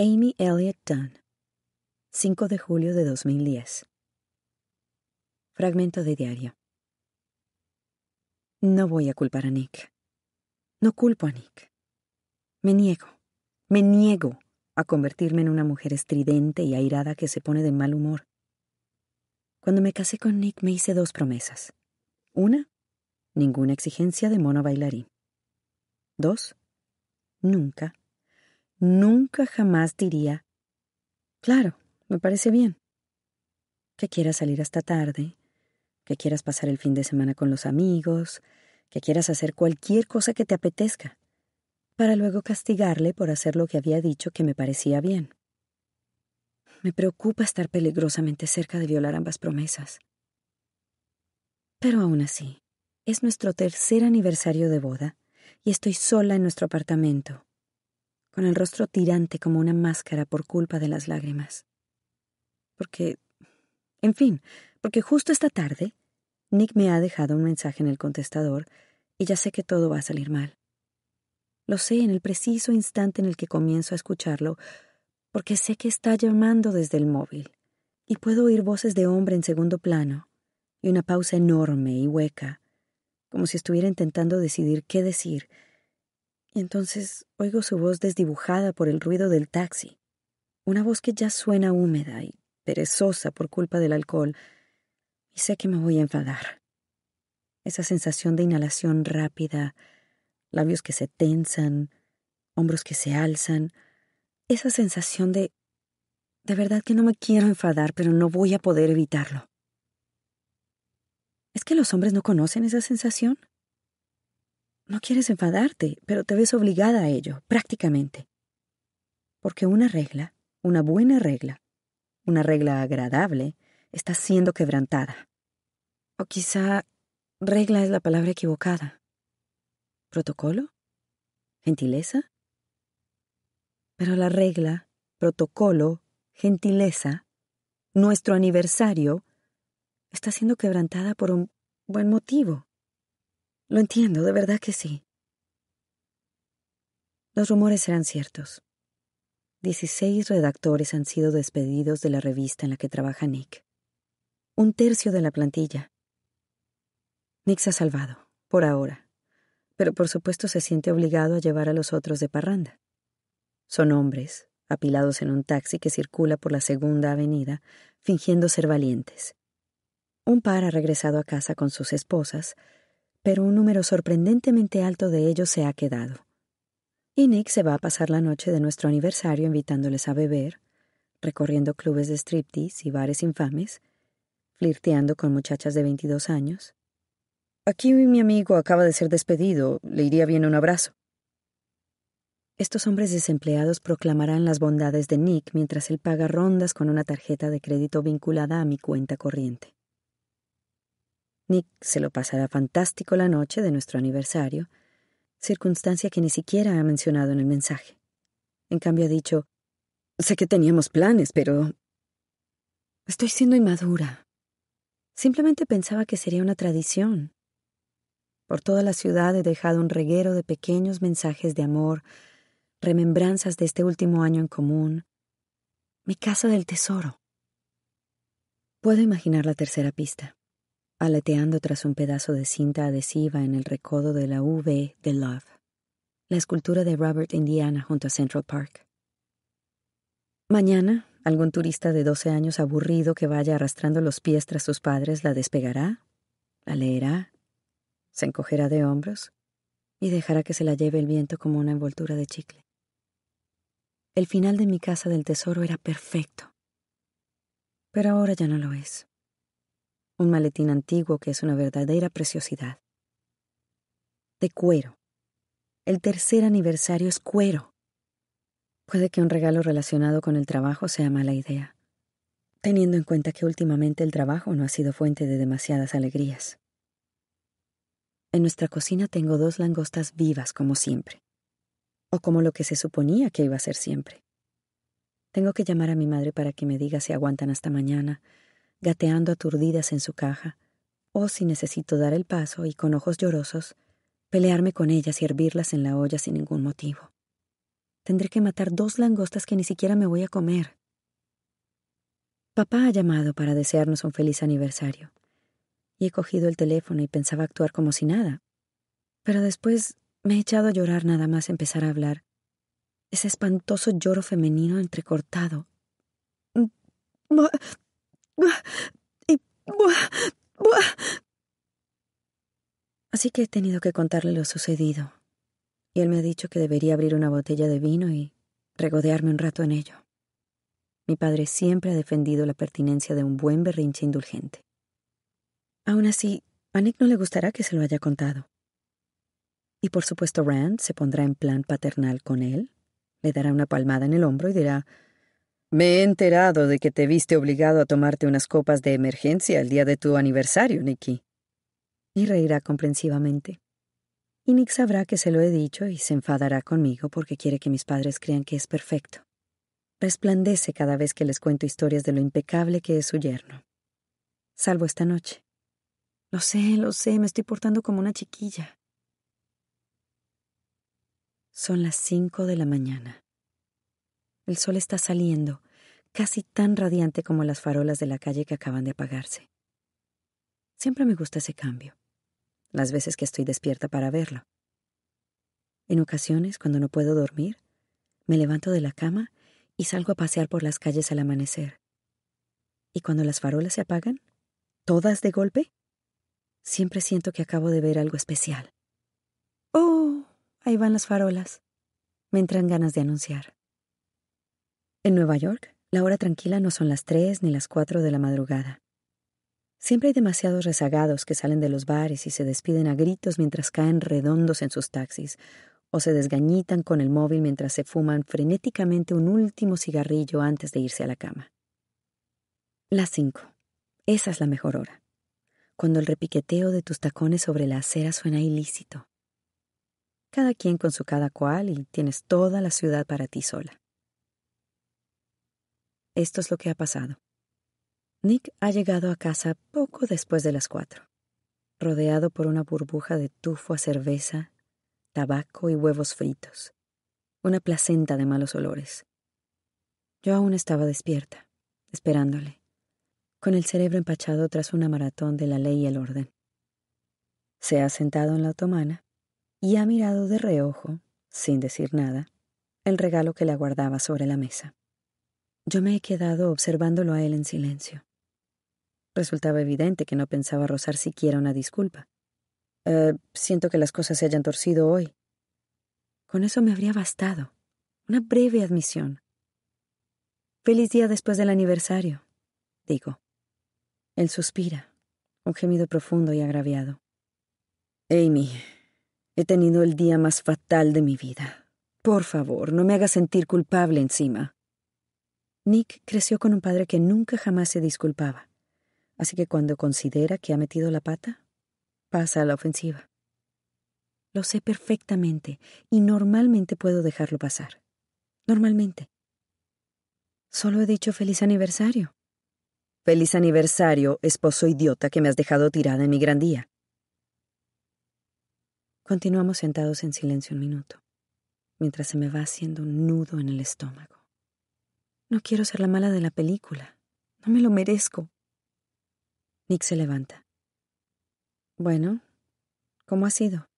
Amy Elliott Dunn 5 de julio de 2010 Fragmento de diario No voy a culpar a Nick. No culpo a Nick. Me niego, me niego a convertirme en una mujer estridente y airada que se pone de mal humor. Cuando me casé con Nick me hice dos promesas. Una, ninguna exigencia de mono bailarín. Dos, nunca nunca jamás diría, claro, me parece bien. Que quieras salir hasta tarde, que quieras pasar el fin de semana con los amigos, que quieras hacer cualquier cosa que te apetezca, para luego castigarle por hacer lo que había dicho que me parecía bien. Me preocupa estar peligrosamente cerca de violar ambas promesas. Pero aún así, es nuestro tercer aniversario de boda y estoy sola en nuestro apartamento con el rostro tirante como una máscara por culpa de las lágrimas. Porque, en fin, porque justo esta tarde, Nick me ha dejado un mensaje en el contestador y ya sé que todo va a salir mal. Lo sé en el preciso instante en el que comienzo a escucharlo, porque sé que está llamando desde el móvil, y puedo oír voces de hombre en segundo plano, y una pausa enorme y hueca, como si estuviera intentando decidir qué decir, y entonces oigo su voz desdibujada por el ruido del taxi, una voz que ya suena húmeda y perezosa por culpa del alcohol, y sé que me voy a enfadar. Esa sensación de inhalación rápida, labios que se tensan, hombros que se alzan, esa sensación de... De verdad que no me quiero enfadar, pero no voy a poder evitarlo. ¿Es que los hombres no conocen esa sensación? No quieres enfadarte, pero te ves obligada a ello, prácticamente. Porque una regla, una buena regla, una regla agradable, está siendo quebrantada. O quizá regla es la palabra equivocada. ¿Protocolo? ¿Gentileza? Pero la regla, protocolo, gentileza, nuestro aniversario, está siendo quebrantada por un buen motivo. Lo entiendo, de verdad que sí. Los rumores eran ciertos. Dieciséis redactores han sido despedidos de la revista en la que trabaja Nick. Un tercio de la plantilla. Nick se ha salvado, por ahora, pero por supuesto se siente obligado a llevar a los otros de parranda. Son hombres, apilados en un taxi que circula por la segunda avenida, fingiendo ser valientes. Un par ha regresado a casa con sus esposas, pero un número sorprendentemente alto de ellos se ha quedado. Y Nick se va a pasar la noche de nuestro aniversario invitándoles a beber, recorriendo clubes de striptease y bares infames, flirteando con muchachas de 22 años. Aquí mi amigo acaba de ser despedido, le iría bien un abrazo. Estos hombres desempleados proclamarán las bondades de Nick mientras él paga rondas con una tarjeta de crédito vinculada a mi cuenta corriente. Nick se lo pasará fantástico la noche de nuestro aniversario, circunstancia que ni siquiera ha mencionado en el mensaje. En cambio ha dicho, sé que teníamos planes, pero... Estoy siendo inmadura. Simplemente pensaba que sería una tradición. Por toda la ciudad he dejado un reguero de pequeños mensajes de amor, remembranzas de este último año en común. Mi casa del tesoro. Puedo imaginar la tercera pista aleteando tras un pedazo de cinta adhesiva en el recodo de la V de Love, la escultura de Robert Indiana junto a Central Park. Mañana, algún turista de 12 años aburrido que vaya arrastrando los pies tras sus padres la despegará, la leerá, se encogerá de hombros y dejará que se la lleve el viento como una envoltura de chicle. El final de mi casa del tesoro era perfecto, pero ahora ya no lo es un maletín antiguo que es una verdadera preciosidad. De cuero. El tercer aniversario es cuero. Puede que un regalo relacionado con el trabajo sea mala idea, teniendo en cuenta que últimamente el trabajo no ha sido fuente de demasiadas alegrías. En nuestra cocina tengo dos langostas vivas como siempre, o como lo que se suponía que iba a ser siempre. Tengo que llamar a mi madre para que me diga si aguantan hasta mañana gateando aturdidas en su caja, o si necesito dar el paso y con ojos llorosos, pelearme con ellas y hervirlas en la olla sin ningún motivo. Tendré que matar dos langostas que ni siquiera me voy a comer. Papá ha llamado para desearnos un feliz aniversario, y he cogido el teléfono y pensaba actuar como si nada, pero después me he echado a llorar nada más empezar a hablar. Ese espantoso lloro femenino entrecortado. Así que he tenido que contarle lo sucedido, y él me ha dicho que debería abrir una botella de vino y regodearme un rato en ello. Mi padre siempre ha defendido la pertinencia de un buen berrinche indulgente. Aún así, a Nick no le gustará que se lo haya contado. Y por supuesto Rand se pondrá en plan paternal con él, le dará una palmada en el hombro y dirá, me he enterado de que te viste obligado a tomarte unas copas de emergencia el día de tu aniversario, Nicky. Y reirá comprensivamente. Y Nick sabrá que se lo he dicho y se enfadará conmigo porque quiere que mis padres crean que es perfecto. Resplandece cada vez que les cuento historias de lo impecable que es su yerno. Salvo esta noche. Lo sé, lo sé, me estoy portando como una chiquilla. Son las cinco de la mañana. El sol está saliendo, casi tan radiante como las farolas de la calle que acaban de apagarse. Siempre me gusta ese cambio, las veces que estoy despierta para verlo. En ocasiones, cuando no puedo dormir, me levanto de la cama y salgo a pasear por las calles al amanecer. Y cuando las farolas se apagan, todas de golpe, siempre siento que acabo de ver algo especial. ¡Oh! Ahí van las farolas. Me entran ganas de anunciar. En Nueva York, la hora tranquila no son las tres ni las cuatro de la madrugada. Siempre hay demasiados rezagados que salen de los bares y se despiden a gritos mientras caen redondos en sus taxis, o se desgañitan con el móvil mientras se fuman frenéticamente un último cigarrillo antes de irse a la cama. Las cinco. Esa es la mejor hora. Cuando el repiqueteo de tus tacones sobre la acera suena ilícito. Cada quien con su cada cual y tienes toda la ciudad para ti sola. Esto es lo que ha pasado. Nick ha llegado a casa poco después de las cuatro, rodeado por una burbuja de tufo a cerveza, tabaco y huevos fritos, una placenta de malos olores. Yo aún estaba despierta, esperándole, con el cerebro empachado tras una maratón de la ley y el orden. Se ha sentado en la otomana y ha mirado de reojo, sin decir nada, el regalo que le aguardaba sobre la mesa. Yo me he quedado observándolo a él en silencio. Resultaba evidente que no pensaba rozar siquiera una disculpa. Eh, siento que las cosas se hayan torcido hoy. Con eso me habría bastado. Una breve admisión. Feliz día después del aniversario, digo. Él suspira, un gemido profundo y agraviado. Amy, he tenido el día más fatal de mi vida. Por favor, no me hagas sentir culpable encima. Nick creció con un padre que nunca jamás se disculpaba, así que cuando considera que ha metido la pata, pasa a la ofensiva. Lo sé perfectamente y normalmente puedo dejarlo pasar. Normalmente. Solo he dicho feliz aniversario. Feliz aniversario, esposo idiota que me has dejado tirada en mi gran día. Continuamos sentados en silencio un minuto, mientras se me va haciendo un nudo en el estómago. No quiero ser la mala de la película. No me lo merezco. Nick se levanta. Bueno, ¿cómo ha sido?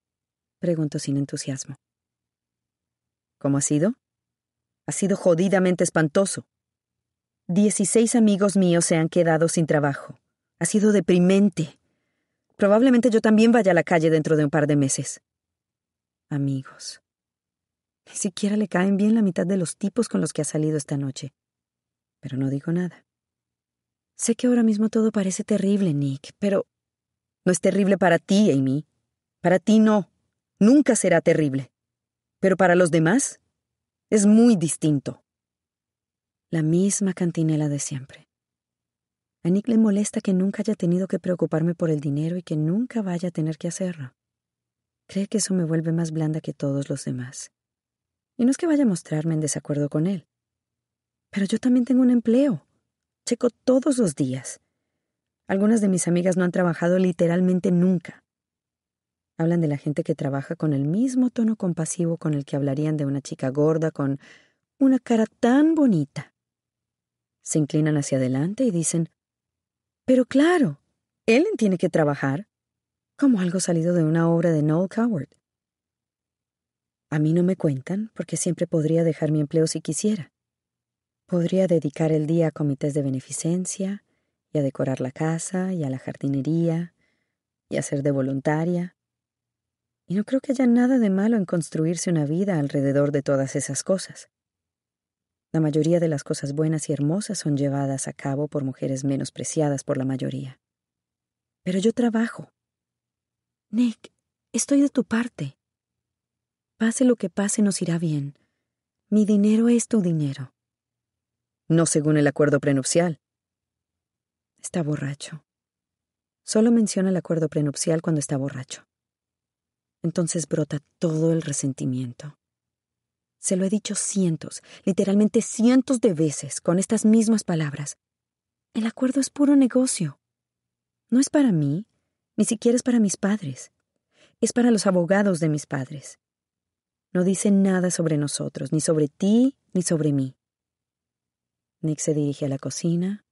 Pregunto sin entusiasmo. ¿Cómo ha sido? Ha sido jodidamente espantoso. Dieciséis amigos míos se han quedado sin trabajo. Ha sido deprimente. Probablemente yo también vaya a la calle dentro de un par de meses. Amigos. Ni siquiera le caen bien la mitad de los tipos con los que ha salido esta noche. Pero no digo nada. Sé que ahora mismo todo parece terrible, Nick, pero no es terrible para ti, Amy. Para ti no. Nunca será terrible. Pero para los demás es muy distinto. La misma cantinela de siempre. A Nick le molesta que nunca haya tenido que preocuparme por el dinero y que nunca vaya a tener que hacerlo. Cree que eso me vuelve más blanda que todos los demás. Y no es que vaya a mostrarme en desacuerdo con él. Pero yo también tengo un empleo. Checo todos los días. Algunas de mis amigas no han trabajado literalmente nunca. Hablan de la gente que trabaja con el mismo tono compasivo con el que hablarían de una chica gorda con una cara tan bonita. Se inclinan hacia adelante y dicen, pero claro, Ellen tiene que trabajar, como algo salido de una obra de Noel Coward. A mí no me cuentan porque siempre podría dejar mi empleo si quisiera. Podría dedicar el día a comités de beneficencia, y a decorar la casa, y a la jardinería, y a ser de voluntaria. Y no creo que haya nada de malo en construirse una vida alrededor de todas esas cosas. La mayoría de las cosas buenas y hermosas son llevadas a cabo por mujeres menospreciadas por la mayoría. Pero yo trabajo. Nick, estoy de tu parte. Pase lo que pase, nos irá bien. Mi dinero es tu dinero. No según el acuerdo prenupcial. Está borracho. Solo menciona el acuerdo prenupcial cuando está borracho. Entonces brota todo el resentimiento. Se lo he dicho cientos, literalmente cientos de veces, con estas mismas palabras. El acuerdo es puro negocio. No es para mí, ni siquiera es para mis padres. Es para los abogados de mis padres. No dice nada sobre nosotros, ni sobre ti, ni sobre mí. Nick se dirige a la cocina,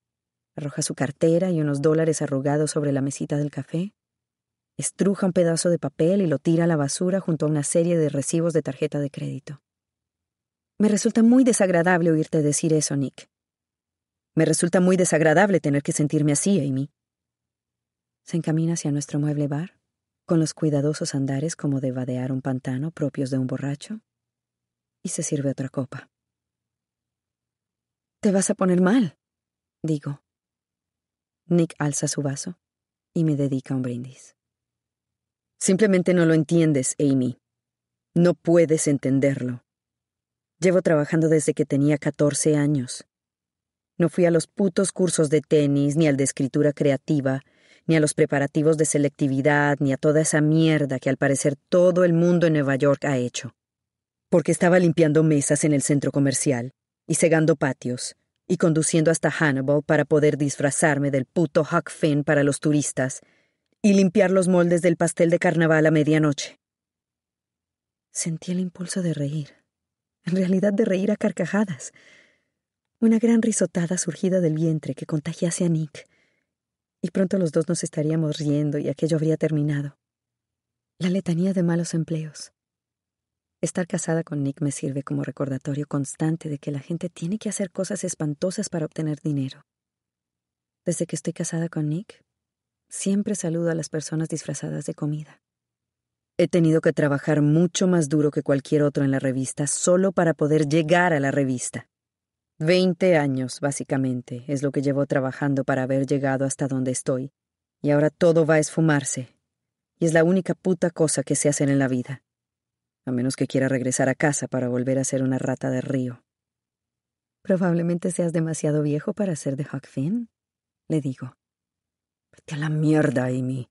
arroja su cartera y unos dólares arrugados sobre la mesita del café, estruja un pedazo de papel y lo tira a la basura junto a una serie de recibos de tarjeta de crédito. Me resulta muy desagradable oírte decir eso, Nick. Me resulta muy desagradable tener que sentirme así, Amy. Se encamina hacia nuestro mueble bar, con los cuidadosos andares como de vadear un pantano propios de un borracho, y se sirve otra copa. Te vas a poner mal, digo. Nick alza su vaso y me dedica un brindis. Simplemente no lo entiendes, Amy. No puedes entenderlo. Llevo trabajando desde que tenía 14 años. No fui a los putos cursos de tenis, ni al de escritura creativa, ni a los preparativos de selectividad, ni a toda esa mierda que al parecer todo el mundo en Nueva York ha hecho. Porque estaba limpiando mesas en el centro comercial, y segando patios, y conduciendo hasta Hannibal para poder disfrazarme del puto Huck Finn para los turistas, y limpiar los moldes del pastel de carnaval a medianoche. Sentí el impulso de reír en realidad de reír a carcajadas. Una gran risotada surgida del vientre que contagiase a Nick. Y pronto los dos nos estaríamos riendo y aquello habría terminado. La letanía de malos empleos. Estar casada con Nick me sirve como recordatorio constante de que la gente tiene que hacer cosas espantosas para obtener dinero. Desde que estoy casada con Nick, siempre saludo a las personas disfrazadas de comida. He tenido que trabajar mucho más duro que cualquier otro en la revista solo para poder llegar a la revista. Veinte años, básicamente, es lo que llevo trabajando para haber llegado hasta donde estoy. Y ahora todo va a esfumarse. Y es la única puta cosa que se hacer en la vida. A menos que quiera regresar a casa para volver a ser una rata de río. Probablemente seas demasiado viejo para ser de Huck Finn, le digo. Vete a la mierda, Amy.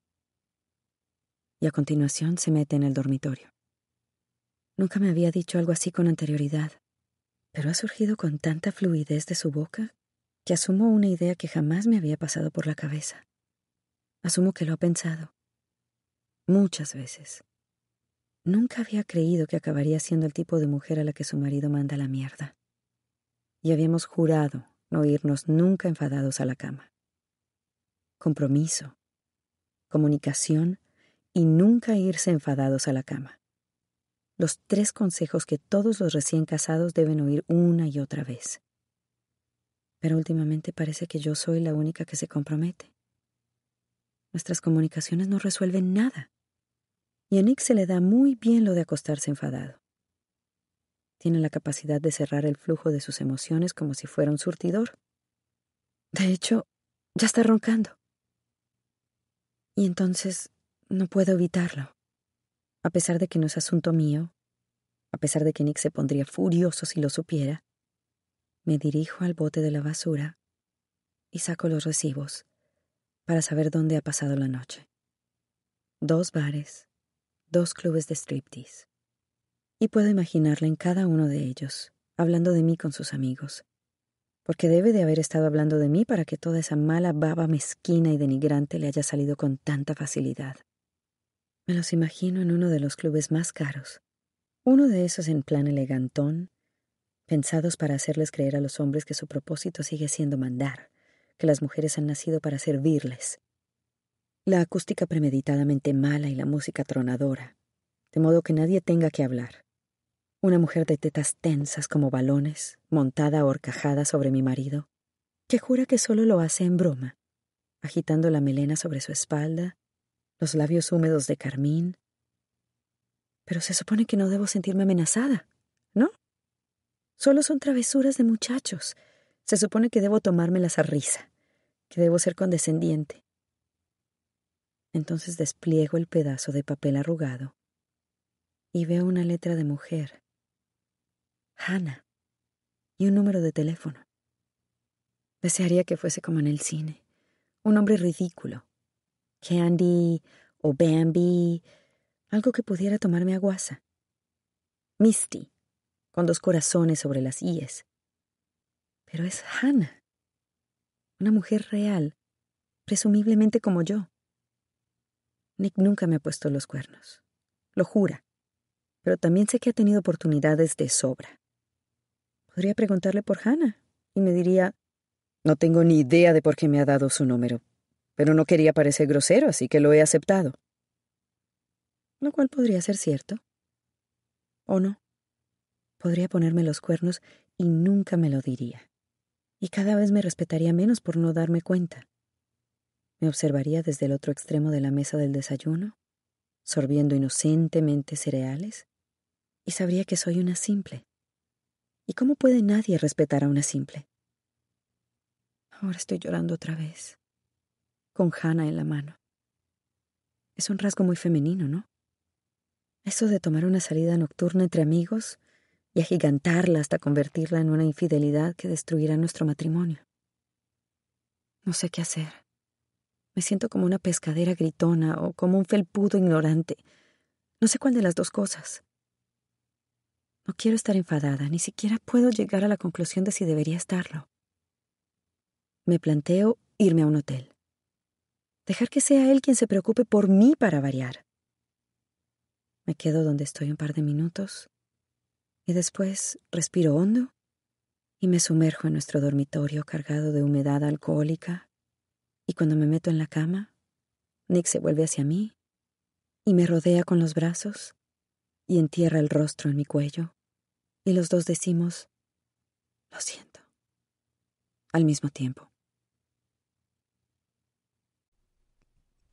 Y a continuación se mete en el dormitorio. Nunca me había dicho algo así con anterioridad, pero ha surgido con tanta fluidez de su boca que asumo una idea que jamás me había pasado por la cabeza. Asumo que lo ha pensado. Muchas veces. Nunca había creído que acabaría siendo el tipo de mujer a la que su marido manda la mierda. Y habíamos jurado no irnos nunca enfadados a la cama. Compromiso, comunicación y nunca irse enfadados a la cama. Los tres consejos que todos los recién casados deben oír una y otra vez. Pero últimamente parece que yo soy la única que se compromete. Nuestras comunicaciones no resuelven nada y a Nick se le da muy bien lo de acostarse enfadado. Tiene la capacidad de cerrar el flujo de sus emociones como si fuera un surtidor. De hecho, ya está roncando. Y entonces no puedo evitarlo. A pesar de que no es asunto mío, a pesar de que Nick se pondría furioso si lo supiera, me dirijo al bote de la basura y saco los recibos para saber dónde ha pasado la noche. Dos bares, dos clubes de striptease. Y puedo imaginarla en cada uno de ellos, hablando de mí con sus amigos. Porque debe de haber estado hablando de mí para que toda esa mala baba mezquina y denigrante le haya salido con tanta facilidad. Me los imagino en uno de los clubes más caros, uno de esos en plan elegantón, pensados para hacerles creer a los hombres que su propósito sigue siendo mandar, que las mujeres han nacido para servirles, la acústica premeditadamente mala y la música tronadora, de modo que nadie tenga que hablar. Una mujer de tetas tensas como balones, montada horcajada sobre mi marido, que jura que solo lo hace en broma, agitando la melena sobre su espalda, los labios húmedos de carmín. Pero se supone que no debo sentirme amenazada, ¿no? Solo son travesuras de muchachos. Se supone que debo tomármelas a risa, que debo ser condescendiente, entonces despliego el pedazo de papel arrugado y veo una letra de mujer, Hannah, y un número de teléfono. Desearía que fuese como en el cine, un nombre ridículo, Candy o Bambi, algo que pudiera tomarme a guasa. Misty, con dos corazones sobre las íes. Pero es Hannah, una mujer real, presumiblemente como yo. Nick nunca me ha puesto los cuernos. Lo jura. Pero también sé que ha tenido oportunidades de sobra. Podría preguntarle por Hannah y me diría, no tengo ni idea de por qué me ha dado su número, pero no quería parecer grosero, así que lo he aceptado. Lo cual podría ser cierto. ¿O no? Podría ponerme los cuernos y nunca me lo diría. Y cada vez me respetaría menos por no darme cuenta. Me observaría desde el otro extremo de la mesa del desayuno, sorbiendo inocentemente cereales, y sabría que soy una simple. ¿Y cómo puede nadie respetar a una simple? Ahora estoy llorando otra vez, con Hannah en la mano. Es un rasgo muy femenino, ¿no? Eso de tomar una salida nocturna entre amigos y agigantarla hasta convertirla en una infidelidad que destruirá nuestro matrimonio. No sé qué hacer. Me siento como una pescadera gritona o como un felpudo ignorante. No sé cuál de las dos cosas. No quiero estar enfadada, ni siquiera puedo llegar a la conclusión de si debería estarlo. Me planteo irme a un hotel. Dejar que sea él quien se preocupe por mí para variar. Me quedo donde estoy un par de minutos y después respiro hondo y me sumerjo en nuestro dormitorio cargado de humedad alcohólica y cuando me meto en la cama, Nick se vuelve hacia mí y me rodea con los brazos y entierra el rostro en mi cuello. Y los dos decimos, lo siento, al mismo tiempo.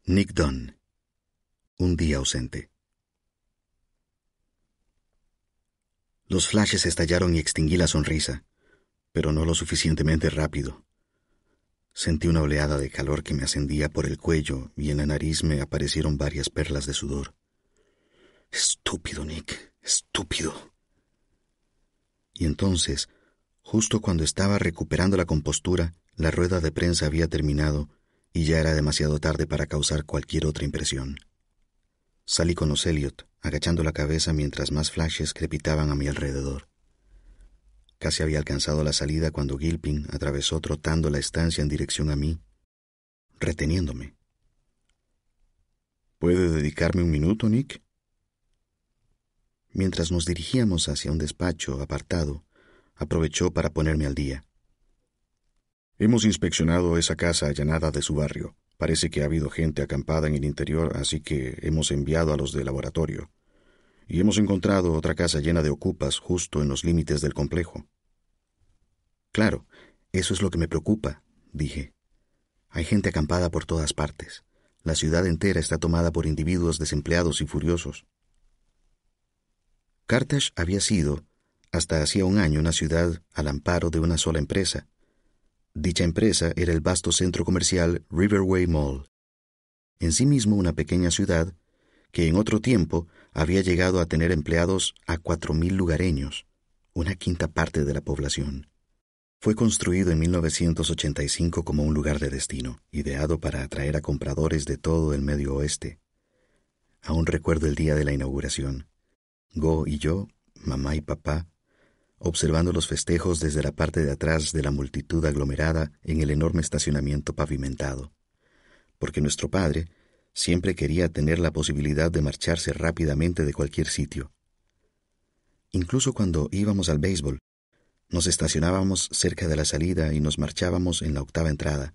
Nick Dunn. Un día ausente. Los flashes estallaron y extinguí la sonrisa, pero no lo suficientemente rápido. Sentí una oleada de calor que me ascendía por el cuello y en la nariz me aparecieron varias perlas de sudor. Estúpido, Nick. Estúpido. Y entonces, justo cuando estaba recuperando la compostura, la rueda de prensa había terminado y ya era demasiado tarde para causar cualquier otra impresión. Salí con los Elliot, agachando la cabeza mientras más flashes crepitaban a mi alrededor. Casi había alcanzado la salida cuando Gilpin atravesó trotando la estancia en dirección a mí, reteniéndome. ¿Puede dedicarme un minuto, Nick? Mientras nos dirigíamos hacia un despacho apartado, aprovechó para ponerme al día. Hemos inspeccionado esa casa allanada de su barrio. Parece que ha habido gente acampada en el interior, así que hemos enviado a los de laboratorio. Y hemos encontrado otra casa llena de ocupas justo en los límites del complejo. Claro, eso es lo que me preocupa, dije. Hay gente acampada por todas partes. La ciudad entera está tomada por individuos desempleados y furiosos. Carthage había sido, hasta hacía un año, una ciudad al amparo de una sola empresa. Dicha empresa era el vasto centro comercial Riverway Mall. En sí mismo una pequeña ciudad que en otro tiempo había llegado a tener empleados a cuatro mil lugareños, una quinta parte de la población. Fue construido en 1985 como un lugar de destino, ideado para atraer a compradores de todo el medio oeste. Aún recuerdo el día de la inauguración. Go y yo, mamá y papá, observando los festejos desde la parte de atrás de la multitud aglomerada en el enorme estacionamiento pavimentado, porque nuestro padre siempre quería tener la posibilidad de marcharse rápidamente de cualquier sitio. Incluso cuando íbamos al béisbol, nos estacionábamos cerca de la salida y nos marchábamos en la octava entrada.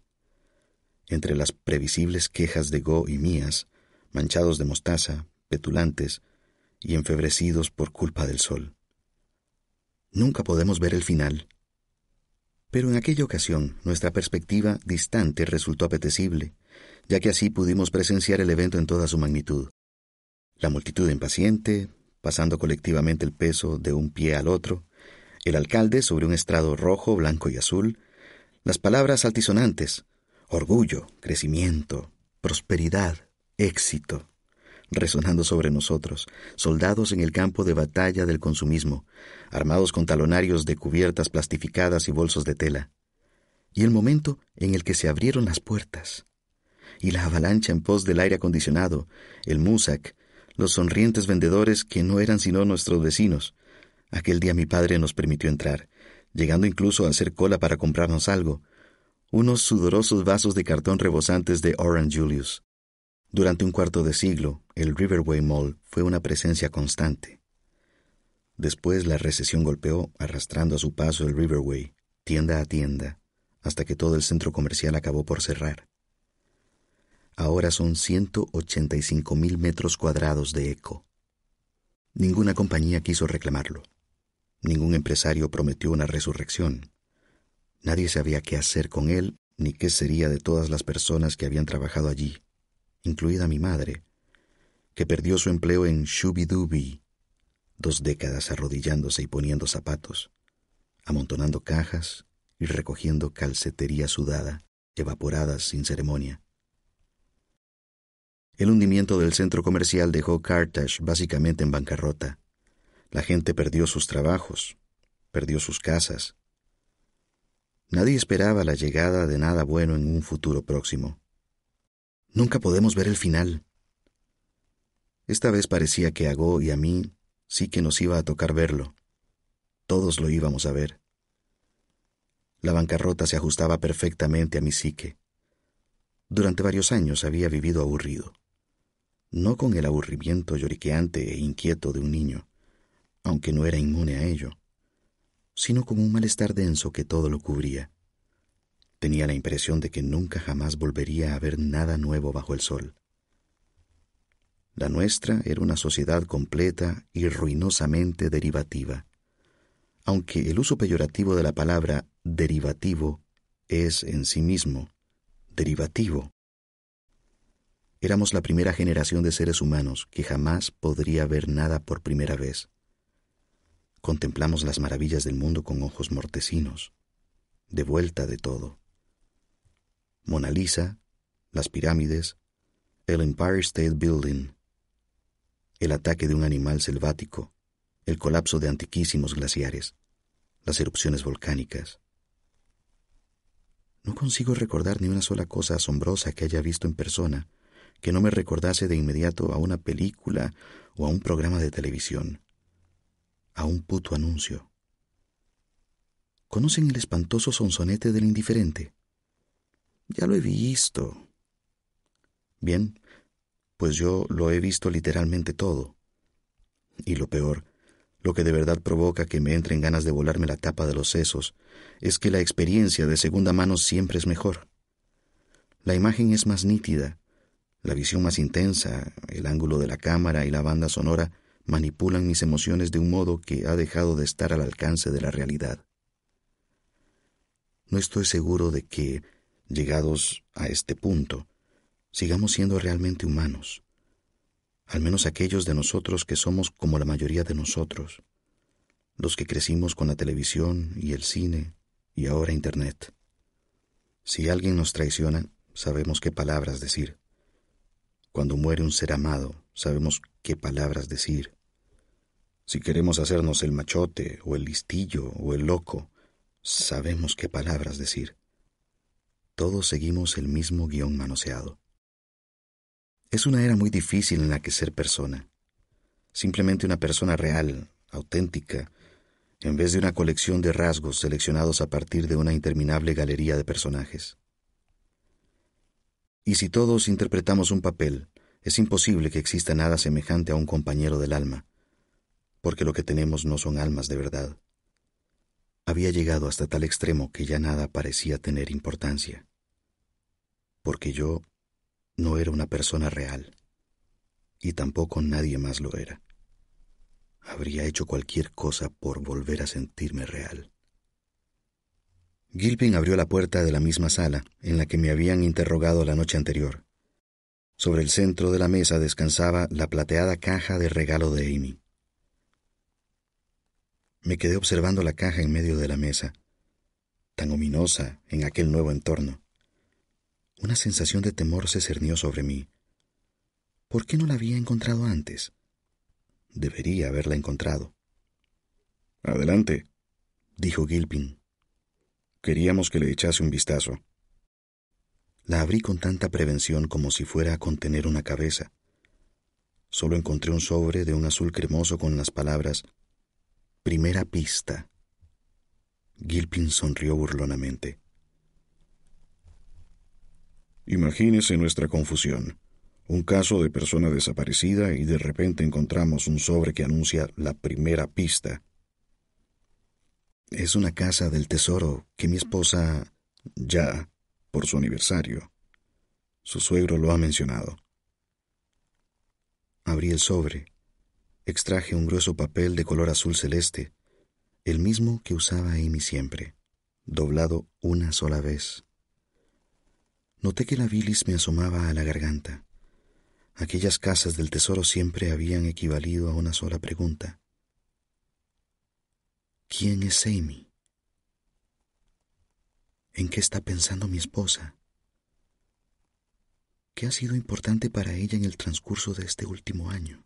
Entre las previsibles quejas de Go y mías, manchados de mostaza, petulantes, y enfebrecidos por culpa del sol. Nunca podemos ver el final. Pero en aquella ocasión nuestra perspectiva distante resultó apetecible, ya que así pudimos presenciar el evento en toda su magnitud. La multitud impaciente, pasando colectivamente el peso de un pie al otro, el alcalde sobre un estrado rojo, blanco y azul, las palabras altisonantes, orgullo, crecimiento, prosperidad, éxito, resonando sobre nosotros, soldados en el campo de batalla del consumismo, armados con talonarios de cubiertas plastificadas y bolsos de tela. Y el momento en el que se abrieron las puertas, y la avalancha en pos del aire acondicionado, el musac, los sonrientes vendedores que no eran sino nuestros vecinos. Aquel día mi padre nos permitió entrar, llegando incluso a hacer cola para comprarnos algo, unos sudorosos vasos de cartón rebosantes de Orange Julius. Durante un cuarto de siglo, el Riverway Mall fue una presencia constante. Después la recesión golpeó, arrastrando a su paso el Riverway, tienda a tienda, hasta que todo el centro comercial acabó por cerrar. Ahora son 185 mil metros cuadrados de eco. Ninguna compañía quiso reclamarlo. Ningún empresario prometió una resurrección. Nadie sabía qué hacer con él ni qué sería de todas las personas que habían trabajado allí incluida mi madre, que perdió su empleo en Shubidubi, dos décadas arrodillándose y poniendo zapatos, amontonando cajas y recogiendo calcetería sudada, evaporadas sin ceremonia. El hundimiento del centro comercial dejó Carthage básicamente en bancarrota. La gente perdió sus trabajos, perdió sus casas. Nadie esperaba la llegada de nada bueno en un futuro próximo. Nunca podemos ver el final. Esta vez parecía que a Go y a mí sí que nos iba a tocar verlo. Todos lo íbamos a ver. La bancarrota se ajustaba perfectamente a mi psique. Durante varios años había vivido aburrido. No con el aburrimiento lloriqueante e inquieto de un niño, aunque no era inmune a ello, sino con un malestar denso que todo lo cubría. Tenía la impresión de que nunca jamás volvería a ver nada nuevo bajo el sol. La nuestra era una sociedad completa y ruinosamente derivativa, aunque el uso peyorativo de la palabra derivativo es en sí mismo derivativo. Éramos la primera generación de seres humanos que jamás podría ver nada por primera vez. Contemplamos las maravillas del mundo con ojos mortecinos, de vuelta de todo. Mona Lisa, las pirámides, el Empire State Building, el ataque de un animal selvático, el colapso de antiquísimos glaciares, las erupciones volcánicas. No consigo recordar ni una sola cosa asombrosa que haya visto en persona que no me recordase de inmediato a una película o a un programa de televisión, a un puto anuncio. ¿Conocen el espantoso sonsonete del indiferente? Ya lo he visto. Bien, pues yo lo he visto literalmente todo. Y lo peor, lo que de verdad provoca que me entren ganas de volarme la tapa de los sesos, es que la experiencia de segunda mano siempre es mejor. La imagen es más nítida, la visión más intensa, el ángulo de la cámara y la banda sonora manipulan mis emociones de un modo que ha dejado de estar al alcance de la realidad. No estoy seguro de que, llegados a este punto, sigamos siendo realmente humanos, al menos aquellos de nosotros que somos como la mayoría de nosotros, los que crecimos con la televisión y el cine y ahora Internet. Si alguien nos traiciona, sabemos qué palabras decir. Cuando muere un ser amado, sabemos qué palabras decir. Si queremos hacernos el machote o el listillo o el loco, sabemos qué palabras decir. Todos seguimos el mismo guion manoseado. Es una era muy difícil en la que ser persona. Simplemente una persona real, auténtica, en vez de una colección de rasgos seleccionados a partir de una interminable galería de personajes. Y si todos interpretamos un papel, es imposible que exista nada semejante a un compañero del alma, porque lo que tenemos no son almas de verdad había llegado hasta tal extremo que ya nada parecía tener importancia, porque yo no era una persona real, y tampoco nadie más lo era. Habría hecho cualquier cosa por volver a sentirme real. Gilpin abrió la puerta de la misma sala en la que me habían interrogado la noche anterior. Sobre el centro de la mesa descansaba la plateada caja de regalo de Amy. Me quedé observando la caja en medio de la mesa, tan ominosa en aquel nuevo entorno. Una sensación de temor se cernió sobre mí. ¿Por qué no la había encontrado antes? Debería haberla encontrado. Adelante, dijo Gilpin. Queríamos que le echase un vistazo. La abrí con tanta prevención como si fuera a contener una cabeza. Solo encontré un sobre de un azul cremoso con las palabras Primera pista. Gilpin sonrió burlonamente. Imagínese nuestra confusión. Un caso de persona desaparecida y de repente encontramos un sobre que anuncia la primera pista. Es una casa del tesoro que mi esposa ya, por su aniversario. Su suegro lo ha mencionado. Abrí el sobre extraje un grueso papel de color azul celeste, el mismo que usaba Amy siempre, doblado una sola vez. Noté que la bilis me asomaba a la garganta. Aquellas casas del tesoro siempre habían equivalido a una sola pregunta. ¿Quién es Amy? ¿En qué está pensando mi esposa? ¿Qué ha sido importante para ella en el transcurso de este último año?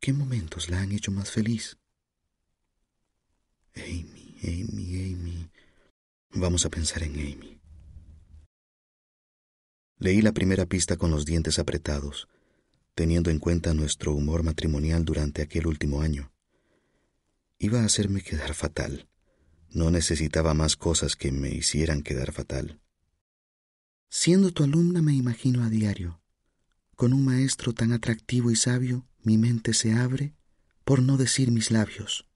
¿Qué momentos la han hecho más feliz? Amy, Amy, Amy. Vamos a pensar en Amy. Leí la primera pista con los dientes apretados, teniendo en cuenta nuestro humor matrimonial durante aquel último año. Iba a hacerme quedar fatal. No necesitaba más cosas que me hicieran quedar fatal. Siendo tu alumna me imagino a diario, con un maestro tan atractivo y sabio mi mente se abre, por no decir mis labios.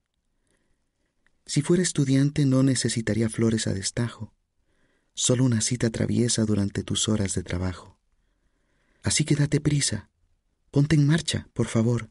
Si fuera estudiante no necesitaría flores a destajo, solo una cita traviesa durante tus horas de trabajo. Así que date prisa, ponte en marcha, por favor,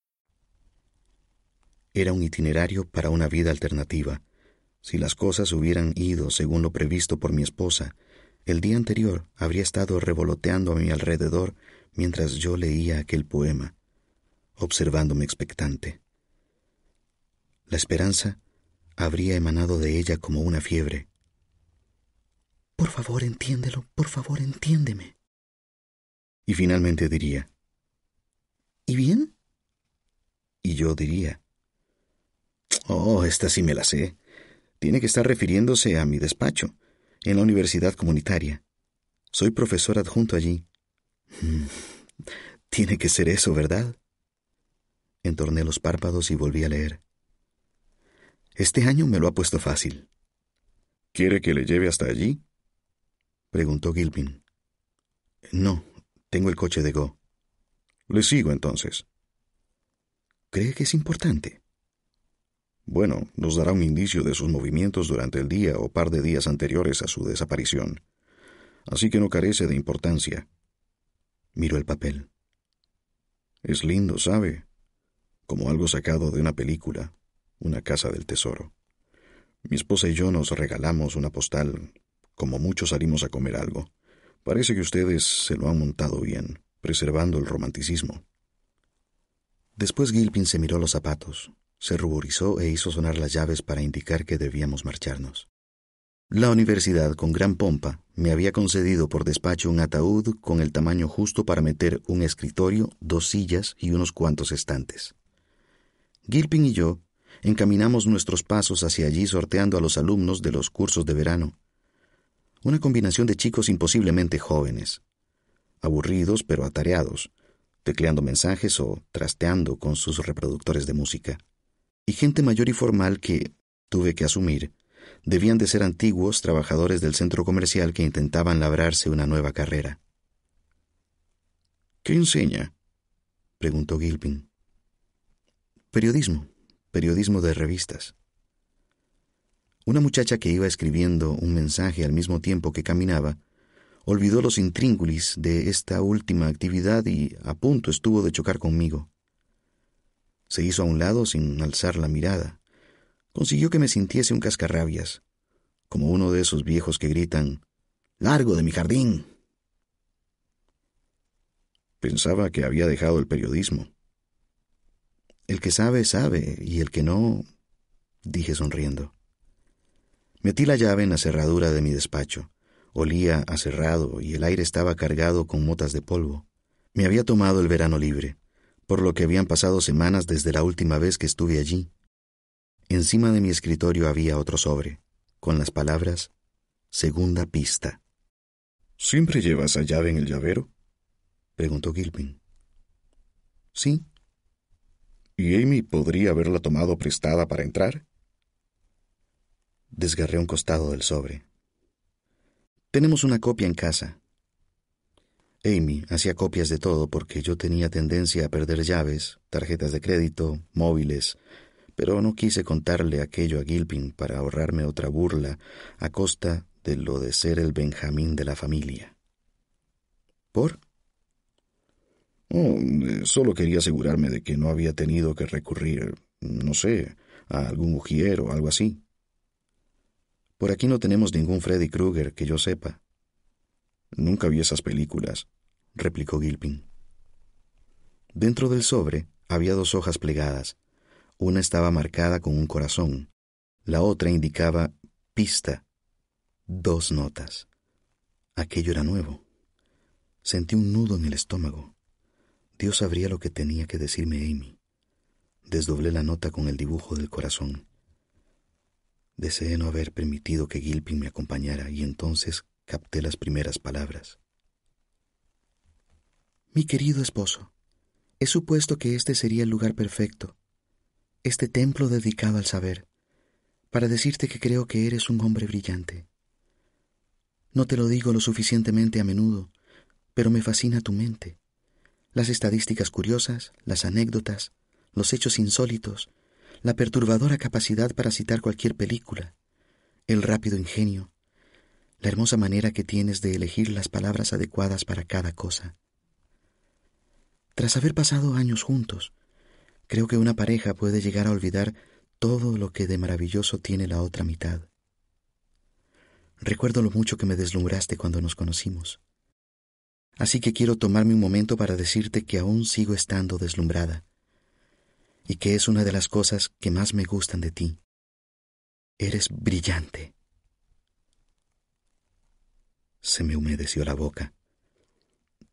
Era un itinerario para una vida alternativa. Si las cosas hubieran ido según lo previsto por mi esposa, el día anterior habría estado revoloteando a mi alrededor mientras yo leía aquel poema, observándome expectante. La esperanza habría emanado de ella como una fiebre. Por favor, entiéndelo, por favor, entiéndeme. Y finalmente diría, ¿y bien? Y yo diría, Oh, esta sí me la sé. Tiene que estar refiriéndose a mi despacho, en la universidad comunitaria. Soy profesor adjunto allí. Mm, tiene que ser eso, ¿verdad? Entorné los párpados y volví a leer. Este año me lo ha puesto fácil. ¿Quiere que le lleve hasta allí? preguntó Gilpin. No, tengo el coche de Go. Le sigo entonces. ¿Cree que es importante? Bueno, nos dará un indicio de sus movimientos durante el día o par de días anteriores a su desaparición. Así que no carece de importancia. Miro el papel. Es lindo, ¿sabe? Como algo sacado de una película, una casa del tesoro. Mi esposa y yo nos regalamos una postal, como muchos salimos a comer algo. Parece que ustedes se lo han montado bien, preservando el romanticismo. Después Gilpin se miró los zapatos, se ruborizó e hizo sonar las llaves para indicar que debíamos marcharnos. La universidad, con gran pompa, me había concedido por despacho un ataúd con el tamaño justo para meter un escritorio, dos sillas y unos cuantos estantes. Gilpin y yo encaminamos nuestros pasos hacia allí sorteando a los alumnos de los cursos de verano. Una combinación de chicos imposiblemente jóvenes, aburridos pero atareados, tecleando mensajes o trasteando con sus reproductores de música y gente mayor y formal que, tuve que asumir, debían de ser antiguos trabajadores del centro comercial que intentaban labrarse una nueva carrera. ¿Qué enseña? preguntó Gilpin. Periodismo, periodismo de revistas. Una muchacha que iba escribiendo un mensaje al mismo tiempo que caminaba, olvidó los intríngulis de esta última actividad y a punto estuvo de chocar conmigo. Se hizo a un lado sin alzar la mirada. Consiguió que me sintiese un cascarrabias, como uno de esos viejos que gritan Largo de mi jardín. Pensaba que había dejado el periodismo. El que sabe, sabe, y el que no, dije sonriendo. Metí la llave en la cerradura de mi despacho. Olía a cerrado y el aire estaba cargado con motas de polvo. Me había tomado el verano libre por lo que habían pasado semanas desde la última vez que estuve allí. Encima de mi escritorio había otro sobre, con las palabras Segunda pista. ¿Siempre llevas esa llave en el llavero? preguntó Gilpin. Sí. ¿Y Amy podría haberla tomado prestada para entrar? Desgarré un costado del sobre. Tenemos una copia en casa, Amy hacía copias de todo porque yo tenía tendencia a perder llaves, tarjetas de crédito, móviles, pero no quise contarle aquello a Gilpin para ahorrarme otra burla a costa de lo de ser el Benjamín de la familia. ¿Por? Oh, solo quería asegurarme de que no había tenido que recurrir, no sé, a algún ujier o algo así. Por aquí no tenemos ningún Freddy Krueger que yo sepa. Nunca vi esas películas, replicó Gilpin. Dentro del sobre había dos hojas plegadas. Una estaba marcada con un corazón. La otra indicaba pista. Dos notas. Aquello era nuevo. Sentí un nudo en el estómago. Dios sabría lo que tenía que decirme Amy. Desdoblé la nota con el dibujo del corazón. Deseé no haber permitido que Gilpin me acompañara y entonces capté las primeras palabras. Mi querido esposo, he supuesto que este sería el lugar perfecto, este templo dedicado al saber, para decirte que creo que eres un hombre brillante. No te lo digo lo suficientemente a menudo, pero me fascina tu mente. Las estadísticas curiosas, las anécdotas, los hechos insólitos, la perturbadora capacidad para citar cualquier película, el rápido ingenio, la hermosa manera que tienes de elegir las palabras adecuadas para cada cosa. Tras haber pasado años juntos, creo que una pareja puede llegar a olvidar todo lo que de maravilloso tiene la otra mitad. Recuerdo lo mucho que me deslumbraste cuando nos conocimos. Así que quiero tomarme un momento para decirte que aún sigo estando deslumbrada y que es una de las cosas que más me gustan de ti. Eres brillante. Se me humedeció la boca.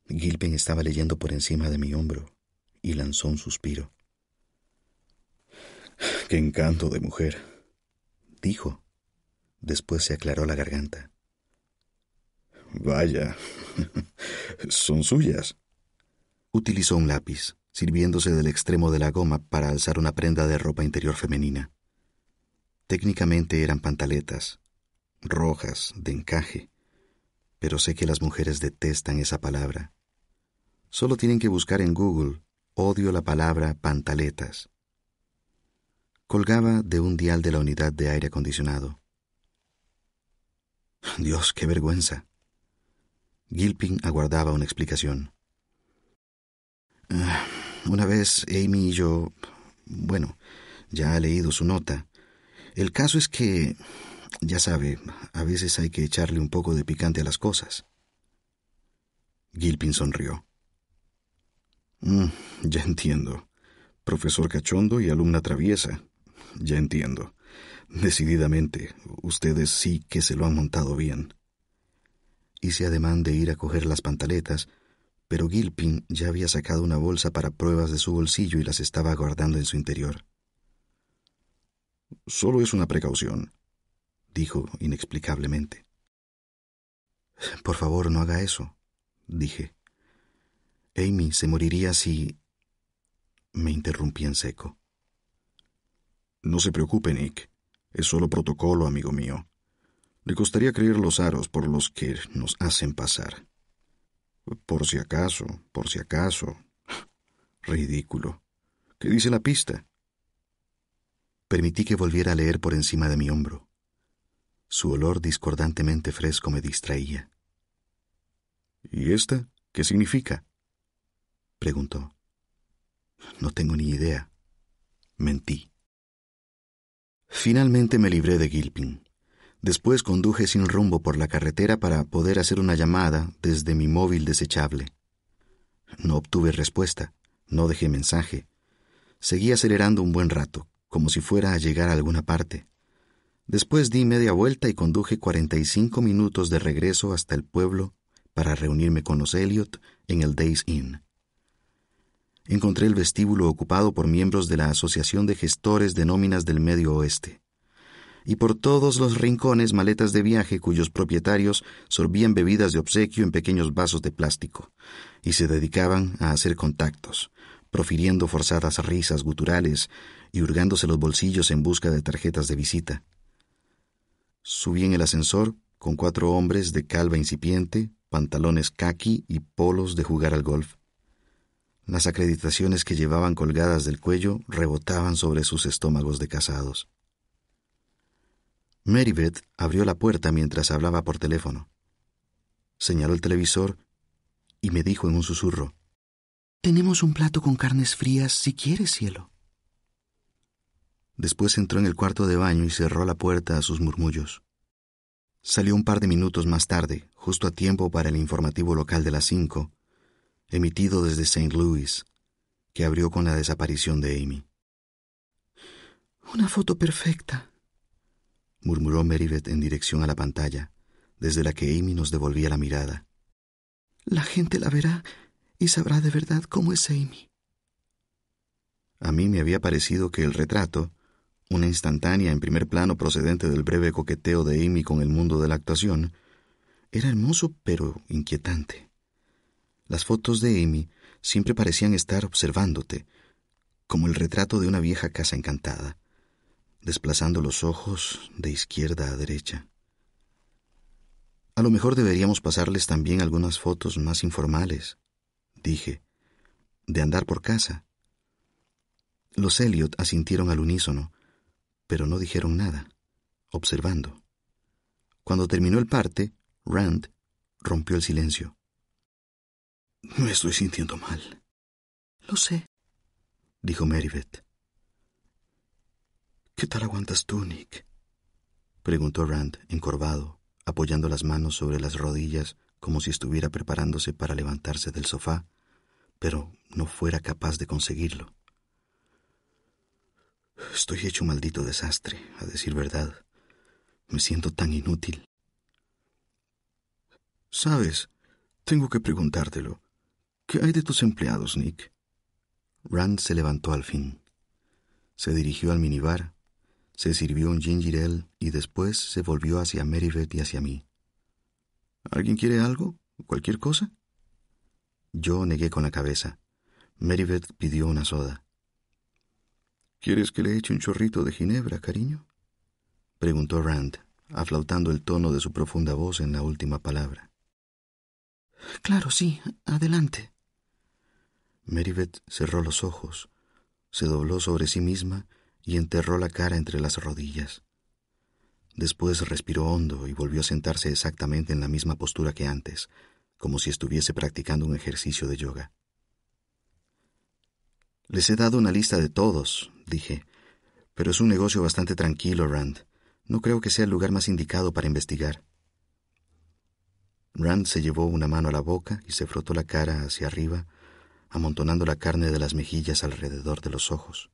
Gilpin estaba leyendo por encima de mi hombro y lanzó un suspiro. Qué encanto de mujer, dijo. Después se aclaró la garganta. Vaya, son suyas. Utilizó un lápiz, sirviéndose del extremo de la goma para alzar una prenda de ropa interior femenina. Técnicamente eran pantaletas, rojas, de encaje, pero sé que las mujeres detestan esa palabra. Solo tienen que buscar en Google odio la palabra pantaletas. Colgaba de un dial de la unidad de aire acondicionado. Dios, qué vergüenza. Gilpin aguardaba una explicación. Ah, una vez Amy y yo... Bueno, ya ha leído su nota. El caso es que... Ya sabe, a veces hay que echarle un poco de picante a las cosas. Gilpin sonrió. Mm, ya entiendo. Profesor cachondo y alumna traviesa. Ya entiendo. Decididamente, ustedes sí que se lo han montado bien. Hice ademán de ir a coger las pantaletas, pero Gilpin ya había sacado una bolsa para pruebas de su bolsillo y las estaba guardando en su interior. Solo es una precaución, dijo inexplicablemente. Por favor, no haga eso, dije. Amy se moriría si... Me interrumpí en seco. No se preocupe, Nick. Es solo protocolo, amigo mío. Le costaría creer los aros por los que nos hacen pasar. Por si acaso, por si acaso. Ridículo. ¿Qué dice la pista? Permití que volviera a leer por encima de mi hombro. Su olor discordantemente fresco me distraía. ¿Y esta qué significa? Preguntó. No tengo ni idea. Mentí. Finalmente me libré de Gilpin. Después conduje sin rumbo por la carretera para poder hacer una llamada desde mi móvil desechable. No obtuve respuesta, no dejé mensaje. Seguí acelerando un buen rato, como si fuera a llegar a alguna parte. Después di media vuelta y conduje cuarenta y cinco minutos de regreso hasta el pueblo para reunirme con los Elliot en el Days Inn. Encontré el vestíbulo ocupado por miembros de la Asociación de Gestores de Nóminas del Medio Oeste y por todos los rincones maletas de viaje cuyos propietarios sorbían bebidas de obsequio en pequeños vasos de plástico, y se dedicaban a hacer contactos, profiriendo forzadas risas guturales y hurgándose los bolsillos en busca de tarjetas de visita. Subí en el ascensor con cuatro hombres de calva incipiente, pantalones khaki y polos de jugar al golf. Las acreditaciones que llevaban colgadas del cuello rebotaban sobre sus estómagos de casados. Meribeth abrió la puerta mientras hablaba por teléfono. Señaló el televisor y me dijo en un susurro, Tenemos un plato con carnes frías si quieres, cielo. Después entró en el cuarto de baño y cerró la puerta a sus murmullos. Salió un par de minutos más tarde, justo a tiempo para el informativo local de las cinco, emitido desde St. Louis, que abrió con la desaparición de Amy. Una foto perfecta, murmuró Meribeth en dirección a la pantalla, desde la que Amy nos devolvía la mirada. La gente la verá y sabrá de verdad cómo es Amy. A mí me había parecido que el retrato, una instantánea en primer plano procedente del breve coqueteo de Amy con el mundo de la actuación, era hermoso pero inquietante. Las fotos de Amy siempre parecían estar observándote, como el retrato de una vieja casa encantada, desplazando los ojos de izquierda a derecha. A lo mejor deberíamos pasarles también algunas fotos más informales, dije, de andar por casa. Los Elliot asintieron al unísono, pero no dijeron nada, observando. Cuando terminó el parte, Rand rompió el silencio. Me estoy sintiendo mal. Lo sé, dijo Meribeth. ¿Qué tal aguantas tú, Nick? preguntó Rand, encorvado, apoyando las manos sobre las rodillas como si estuviera preparándose para levantarse del sofá, pero no fuera capaz de conseguirlo. Estoy hecho un maldito desastre, a decir verdad. Me siento tan inútil. Sabes, tengo que preguntártelo. ¿Qué hay de tus empleados, Nick? Rand se levantó al fin. Se dirigió al minibar, se sirvió un ginger ale y después se volvió hacia Meribeth y hacia mí. ¿Alguien quiere algo? ¿Cualquier cosa? Yo negué con la cabeza. Meribeth pidió una soda. ¿Quieres que le eche un chorrito de ginebra, cariño? preguntó Rand, aflautando el tono de su profunda voz en la última palabra. Claro, sí, adelante. Meribeth cerró los ojos, se dobló sobre sí misma y enterró la cara entre las rodillas. Después respiró hondo y volvió a sentarse exactamente en la misma postura que antes, como si estuviese practicando un ejercicio de yoga. Les he dado una lista de todos, dije, pero es un negocio bastante tranquilo, Rand. No creo que sea el lugar más indicado para investigar. Rand se llevó una mano a la boca y se frotó la cara hacia arriba, amontonando la carne de las mejillas alrededor de los ojos.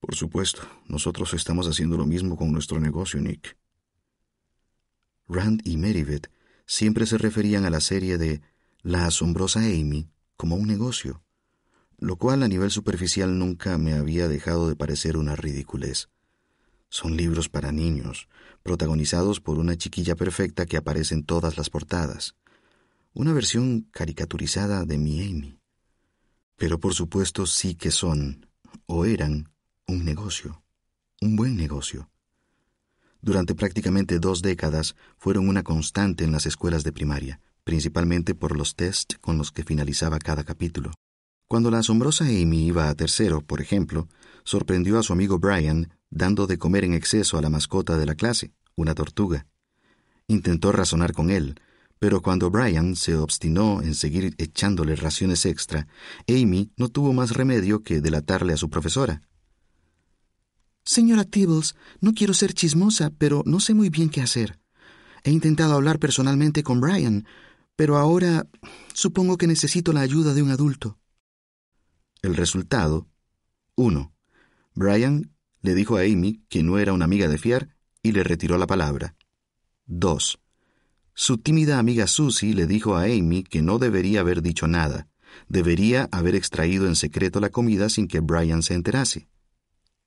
Por supuesto, nosotros estamos haciendo lo mismo con nuestro negocio, Nick. Rand y Meribeth siempre se referían a la serie de La asombrosa Amy como un negocio, lo cual a nivel superficial nunca me había dejado de parecer una ridiculez. Son libros para niños, protagonizados por una chiquilla perfecta que aparece en todas las portadas. Una versión caricaturizada de mi Amy. Pero por supuesto sí que son, o eran, un negocio, un buen negocio. Durante prácticamente dos décadas fueron una constante en las escuelas de primaria, principalmente por los tests con los que finalizaba cada capítulo. Cuando la asombrosa Amy iba a tercero, por ejemplo, sorprendió a su amigo Brian dando de comer en exceso a la mascota de la clase, una tortuga. Intentó razonar con él, pero cuando Brian se obstinó en seguir echándole raciones extra, Amy no tuvo más remedio que delatarle a su profesora. Señora Tibbles, no quiero ser chismosa, pero no sé muy bien qué hacer. He intentado hablar personalmente con Brian, pero ahora supongo que necesito la ayuda de un adulto. El resultado. 1. Brian le dijo a Amy que no era una amiga de fiar y le retiró la palabra. 2. Su tímida amiga Susie le dijo a Amy que no debería haber dicho nada, debería haber extraído en secreto la comida sin que Brian se enterase.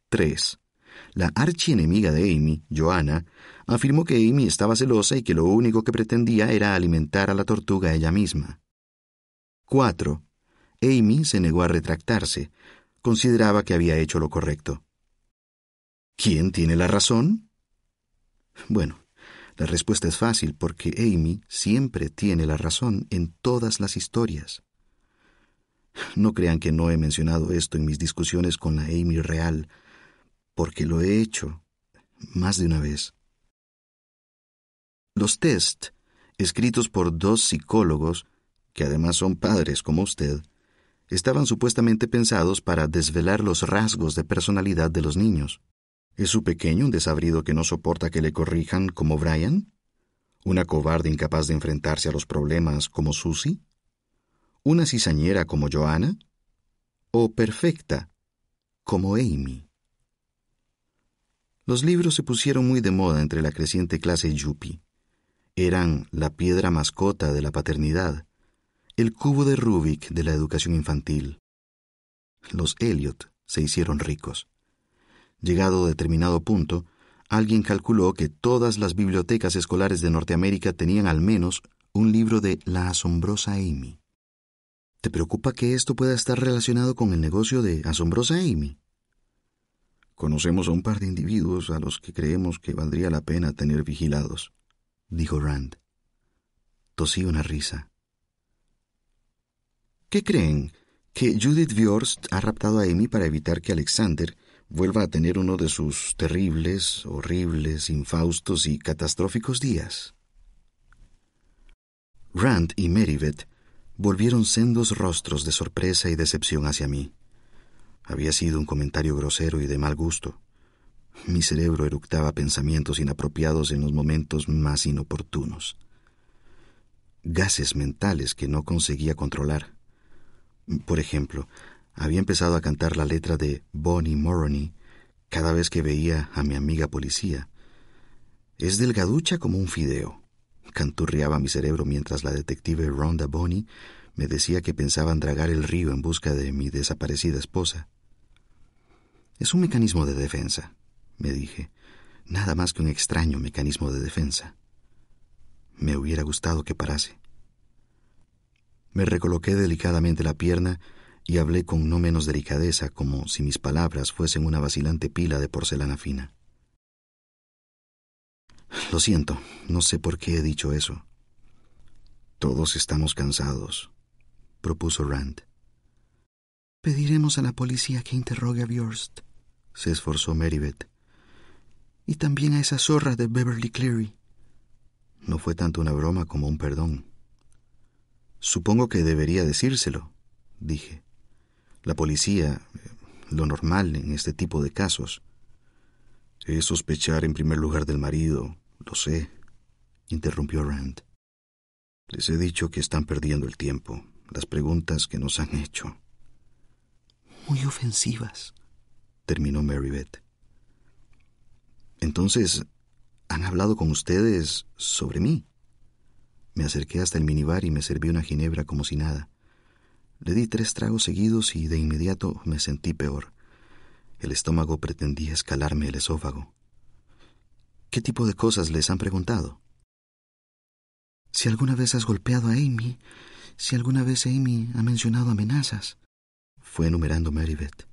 3. La archienemiga de Amy, Joanna, afirmó que Amy estaba celosa y que lo único que pretendía era alimentar a la tortuga ella misma. 4. Amy se negó a retractarse. Consideraba que había hecho lo correcto. ¿Quién tiene la razón? Bueno, la respuesta es fácil porque Amy siempre tiene la razón en todas las historias. No crean que no he mencionado esto en mis discusiones con la Amy real, porque lo he hecho más de una vez. Los test, escritos por dos psicólogos, que además son padres como usted, estaban supuestamente pensados para desvelar los rasgos de personalidad de los niños. ¿Es su pequeño un desabrido que no soporta que le corrijan como Brian? ¿Una cobarde incapaz de enfrentarse a los problemas como Susie? ¿Una cizañera como Joanna? ¿O perfecta como Amy? Los libros se pusieron muy de moda entre la creciente clase yuppie. Eran la piedra mascota de la paternidad, el cubo de Rubik de la educación infantil. Los Elliot se hicieron ricos. Llegado a determinado punto, alguien calculó que todas las bibliotecas escolares de Norteamérica tenían al menos un libro de La asombrosa Amy. ¿Te preocupa que esto pueda estar relacionado con el negocio de Asombrosa Amy? Conocemos a un par de individuos a los que creemos que valdría la pena tener vigilados, dijo Rand. Tosí una risa. ¿Qué creen? ¿Que Judith Viorst ha raptado a Amy para evitar que Alexander vuelva a tener uno de sus terribles, horribles, infaustos y catastróficos días? Rand y Meribeth volvieron sendos rostros de sorpresa y decepción hacia mí. Había sido un comentario grosero y de mal gusto. Mi cerebro eructaba pensamientos inapropiados en los momentos más inoportunos. Gases mentales que no conseguía controlar. Por ejemplo, había empezado a cantar la letra de Bonnie Moroney cada vez que veía a mi amiga policía. Es delgaducha como un fideo. Canturreaba mi cerebro mientras la detective Rhonda Bonnie me decía que pensaban dragar el río en busca de mi desaparecida esposa. Es un mecanismo de defensa, me dije, nada más que un extraño mecanismo de defensa. Me hubiera gustado que parase. Me recoloqué delicadamente la pierna y hablé con no menos delicadeza, como si mis palabras fuesen una vacilante pila de porcelana fina. Lo siento, no sé por qué he dicho eso. Todos estamos cansados, propuso Rand. Pediremos a la policía que interrogue a Bjorst, se esforzó Meribeth. Y también a esa zorra de Beverly Cleary. No fue tanto una broma como un perdón. Supongo que debería decírselo, dije. La policía, lo normal en este tipo de casos. Es sospechar en primer lugar del marido, lo sé, interrumpió Rand. Les he dicho que están perdiendo el tiempo, las preguntas que nos han hecho. Muy ofensivas, terminó Mary Beth. Entonces, ¿han hablado con ustedes sobre mí? Me acerqué hasta el minibar y me serví una ginebra como si nada. Le di tres tragos seguidos y de inmediato me sentí peor. El estómago pretendía escalarme el esófago. ¿Qué tipo de cosas les han preguntado? Si alguna vez has golpeado a Amy, si alguna vez Amy ha mencionado amenazas, fue enumerando Marybeth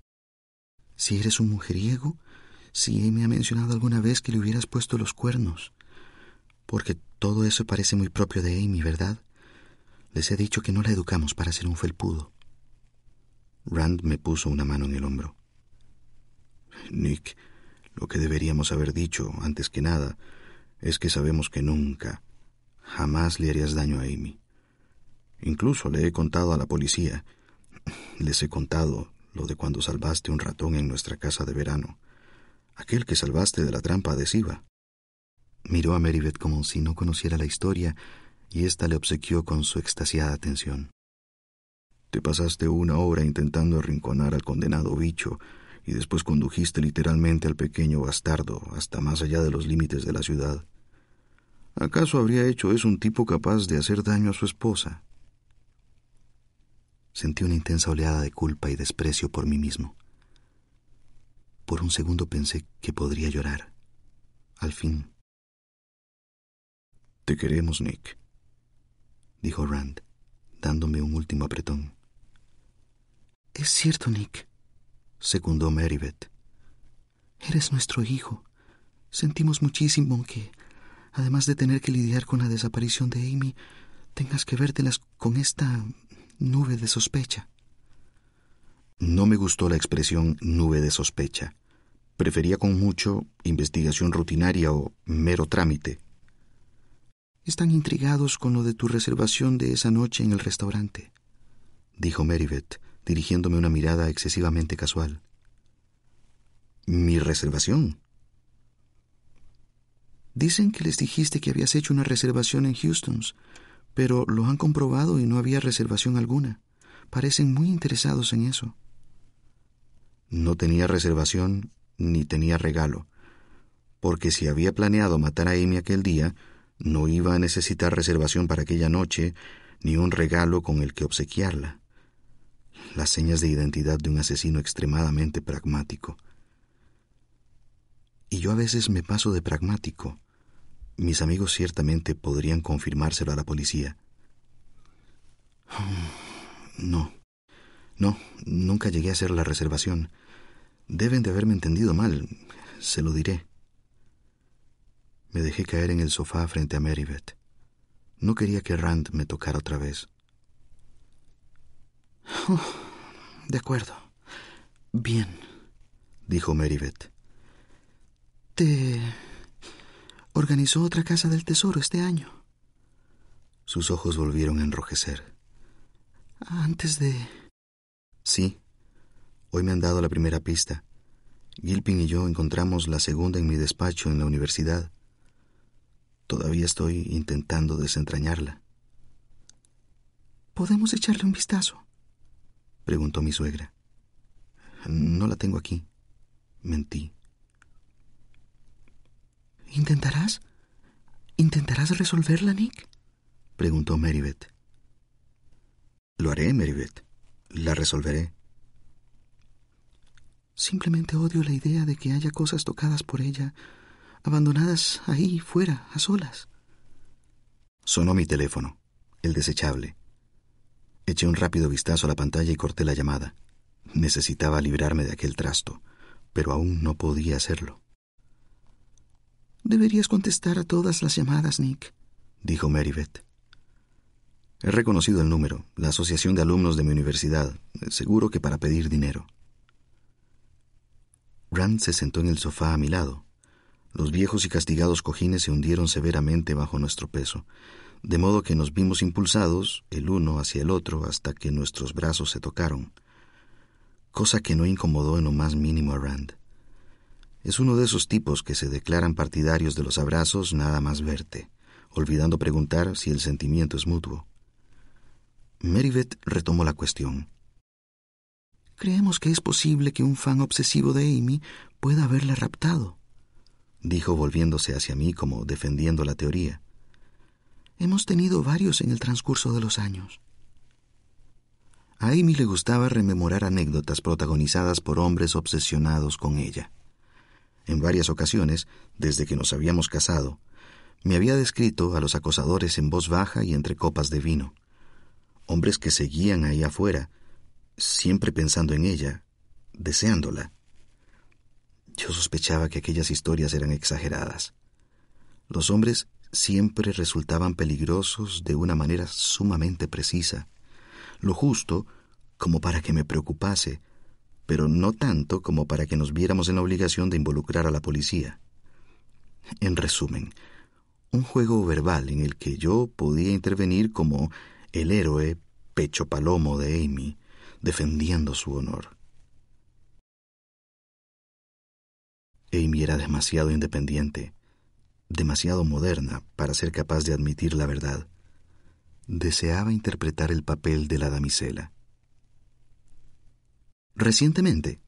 si eres un mujeriego, si me ha mencionado alguna vez que le hubieras puesto los cuernos. Porque todo eso parece muy propio de Amy, ¿verdad? Les he dicho que no la educamos para ser un felpudo. Rand me puso una mano en el hombro. Nick, lo que deberíamos haber dicho, antes que nada, es que sabemos que nunca, jamás le harías daño a Amy. Incluso le he contado a la policía. Les he contado lo de cuando salvaste un ratón en nuestra casa de verano, aquel que salvaste de la trampa adhesiva. Miró a Meribeth como si no conociera la historia y ésta le obsequió con su extasiada atención. Te pasaste una hora intentando arrinconar al condenado bicho y después condujiste literalmente al pequeño bastardo hasta más allá de los límites de la ciudad. ¿Acaso habría hecho eso un tipo capaz de hacer daño a su esposa? Sentí una intensa oleada de culpa y desprecio por mí mismo. Por un segundo pensé que podría llorar. Al fin. Te queremos, Nick, dijo Rand, dándome un último apretón. Es cierto, Nick, secundó Meribeth. Eres nuestro hijo. Sentimos muchísimo que, además de tener que lidiar con la desaparición de Amy, tengas que vértelas con esta nube de sospecha. No me gustó la expresión nube de sospecha. Prefería con mucho investigación rutinaria o mero trámite. Están intrigados con lo de tu reservación de esa noche en el restaurante, dijo Meribeth, dirigiéndome una mirada excesivamente casual. ¿Mi reservación? Dicen que les dijiste que habías hecho una reservación en Houston's, pero lo han comprobado y no había reservación alguna. Parecen muy interesados en eso. No tenía reservación ni tenía regalo, porque si había planeado matar a Amy aquel día, no iba a necesitar reservación para aquella noche ni un regalo con el que obsequiarla. Las señas de identidad de un asesino extremadamente pragmático. Y yo a veces me paso de pragmático, Mis amigos ciertamente podrían confirmárselo a la policía. No, no, nunca llegué a hacer la reservación. Deben de haberme entendido mal. Se lo diré. Me dejé caer en el sofá frente a Meribeth. No quería que Rand me tocara otra vez. Oh, de acuerdo. Bien, dijo Meribeth. ¿Te organizó otra casa del tesoro este año? Sus ojos volvieron a enrojecer. Antes de... Sí. Hoy me han dado la primera pista. Gilpin y yo encontramos la segunda en mi despacho en la universidad. Todavía estoy intentando desentrañarla. ¿Podemos echarle un vistazo? preguntó mi suegra. No la tengo aquí. Mentí. ¿Intentarás? ¿Intentarás resolverla, Nick? preguntó Meribeth. Lo haré, Meribeth. La resolveré. Simplemente odio la idea de que haya cosas tocadas por ella, abandonadas ahí, fuera, a solas. Sonó mi teléfono, el desechable. Eché un rápido vistazo a la pantalla y corté la llamada. Necesitaba librarme de aquel trasto, pero aún no podía hacerlo. Deberías contestar a todas las llamadas, Nick, dijo Meribeth. He reconocido el número, la asociación de alumnos de mi universidad, seguro que para pedir dinero. Rand se sentó en el sofá a mi lado. Los viejos y castigados cojines se hundieron severamente bajo nuestro peso, de modo que nos vimos impulsados el uno hacia el otro hasta que nuestros brazos se tocaron, cosa que no incomodó en lo más mínimo a Rand. Es uno de esos tipos que se declaran partidarios de los abrazos nada más verte, olvidando preguntar si el sentimiento es mutuo. Meribeth retomó la cuestión. Creemos que es posible que un fan obsesivo de Amy pueda haberla raptado, dijo volviéndose hacia mí como defendiendo la teoría. Hemos tenido varios en el transcurso de los años. A Amy le gustaba rememorar anécdotas protagonizadas por hombres obsesionados con ella. En varias ocasiones, desde que nos habíamos casado, me había descrito a los acosadores en voz baja y entre copas de vino. Hombres que seguían ahí afuera, siempre pensando en ella, deseándola. Yo sospechaba que aquellas historias eran exageradas. Los hombres siempre resultaban peligrosos de una manera sumamente precisa, lo justo como para que me preocupase, pero no tanto como para que nos viéramos en la obligación de involucrar a la policía. En resumen, un juego verbal en el que yo podía intervenir como el héroe pecho palomo de Amy, defendiendo su honor. Amy era demasiado independiente, demasiado moderna para ser capaz de admitir la verdad. Deseaba interpretar el papel de la damisela. ¿Recientemente?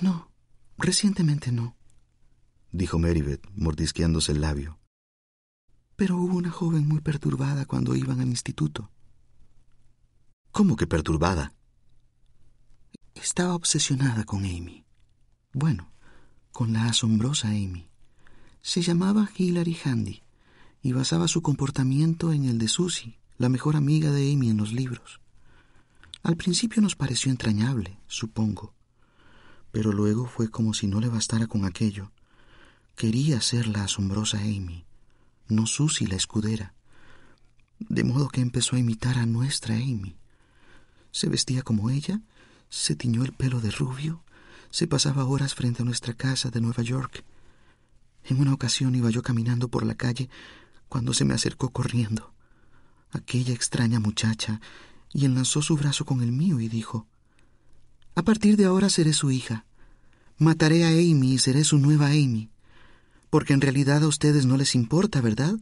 No, recientemente no, dijo Meribeth, mordisqueándose el labio. Pero hubo una joven muy perturbada cuando iban al instituto. ¿Cómo que perturbada? Estaba obsesionada con Amy. Bueno, con la asombrosa Amy. Se llamaba Hilary Handy y basaba su comportamiento en el de Susie, la mejor amiga de Amy en los libros. Al principio nos pareció entrañable, supongo, pero luego fue como si no le bastara con aquello. Quería ser la asombrosa Amy, no Susie la escudera, de modo que empezó a imitar a nuestra Amy. Se vestía como ella, se tiñó el pelo de rubio, se pasaba horas frente a nuestra casa de Nueva York. En una ocasión iba yo caminando por la calle cuando se me acercó corriendo. Aquella extraña muchacha y enlazó su brazo con el mío y dijo, A partir de ahora seré su hija. Mataré a Amy y seré su nueva Amy. Porque en realidad a ustedes no les importa, ¿verdad?